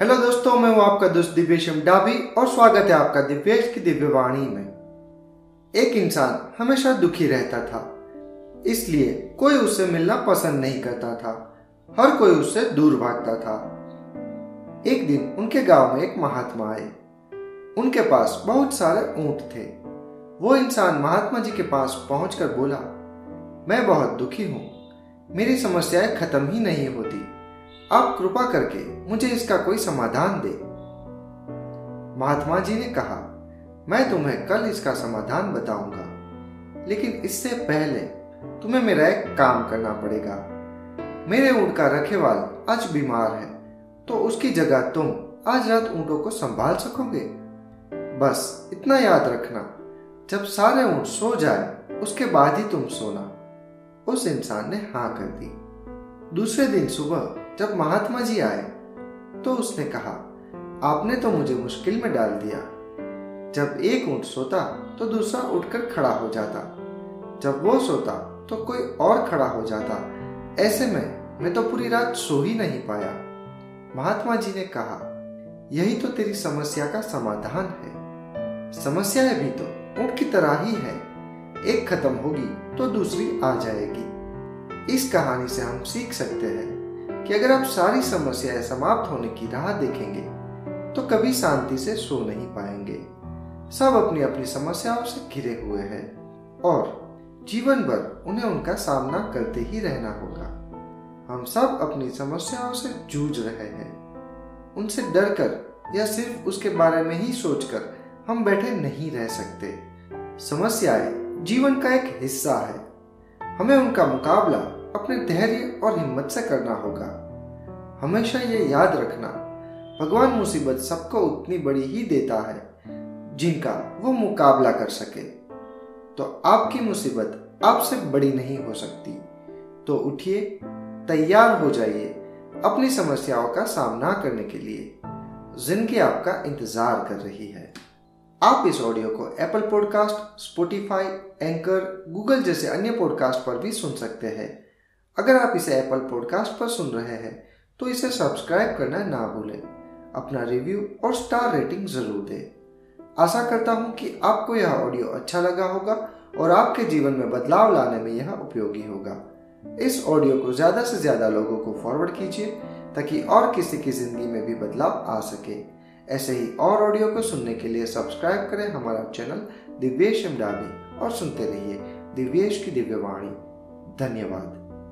Hello दोस्तों, मैं हूँ आपका दोस्त दिव्येश डाबी और स्वागत है आपका दिव्येश की दिव्य वाणी में। एक इंसान हमेशा दुखी रहता था, इसलिए कोई उससे मिलना पसंद नहीं करता था, हर कोई उससे दूर भागता था। एक दिन उनके गाँव में एक महात्मा आए। उनके पास बहुत सारे ऊँट थे। वो इंसान महात्मा जी के पास पहुंचकर बोला, मैं बहुत दुखी हूँ, मेरी समस्याएँ खत्म ही नहीं होती। आप कृपा करके मुझे इसका कोई समाधान दे। महात्मा जी ने कहा, मैं तुम्हें कल इसका समाधान बताऊँगा, लेकिन इससे पहले तुम्हें मेरा एक काम करना पड़ेगा। मेरे ऊँट का रखेवाल आज बीमार है तो उसकी जगह तुम आज रात ऊंटों को संभाल सकोगे। बस इतना याद रखना, जब सारे ऊँट सो जाए, उसके बाद ही तुम सोना। उस इंसान ने हाँ कर दी। दूसरे दिन सुबह जब महात्मा जी आए तो उसने कहा, आपने तो मुझे मुश्किल में डाल दिया। जब एक ऊँट सोता तो दूसरा उठकर खड़ा हो जाता। जब वो सोता तो कोई और खड़ा हो जाता। ऐसे में, मैं तो पूरी रात सो ही नहीं पाया। महात्मा जी ने कहा, यही तो तेरी समस्या का समाधान है। समस्याएँ भी तो ऊँट की तरह ही है। एक खत्म होगी तो दूसरी आ जाएगी। इस कहानी से हम सीख सकते हैं। कि अगर आप सारी समस्याएँ समाप्त होने की राह देखेंगे तो कभी शांति से सो नहीं पाएँगे। सब अपनी अपनी समस्याओं से घिरे हुए हैं और जीवन भर उन्हें उनका सामना करते ही रहना होगा। हम सब अपनी समस्याओं से जूझ रहे हैं। उनसे डरकर या सिर्फ़ उसके बारे में ही सोचकर हम बैठे नहीं रह सकते। समस्याएँ जीवन का एक हिस्सा है। हमें उनका मुकाबला अपने धैर्य और हिम्मत से करना होगा। हमेशा ये याद रखना, भगवान मुसीबत सबको उतनी बड़ी ही देता है, जिनका वो मुकाबला कर सके। तो आपकी मुसीबत आपसे बड़ी नहीं हो सकती। तो उठिए, तैयार हो जाइए अपनी समस्याओं का सामना करने के लिए। ज़िंदगी आपका इंतज़ार कर रही है। आप इस ऑडियो को Apple podcast, Spotify, Anchor, Google जैसे अन्य पॉडकास्ट पर भी सुन सकते हैं। अगर आप इसे एप्पल पॉडकास्ट पर सुन रहे हैं तो इसे सब्सक्राइब करना ना भूलें। अपना रिव्यू और स्टार रेटिंग ज़रूर दें। आशा करता हूँ कि आपको यह ऑडियो अच्छा लगा होगा और आपके जीवन में बदलाव लाने में यह उपयोगी होगा। इस ऑडियो को ज़्यादा से ज़्यादा लोगों को फॉरवर्ड कीजिए, ताकि और किसी की ज़िंदगी में भी बदलाव आ सके। ऐसे ही और ऑडियो को सुनने के लिए सब्सक्राइब करें हमारा चैनल दिव्येश और सुनते रहिए दिव्येश की दिव्यवाणी धन्यवाद।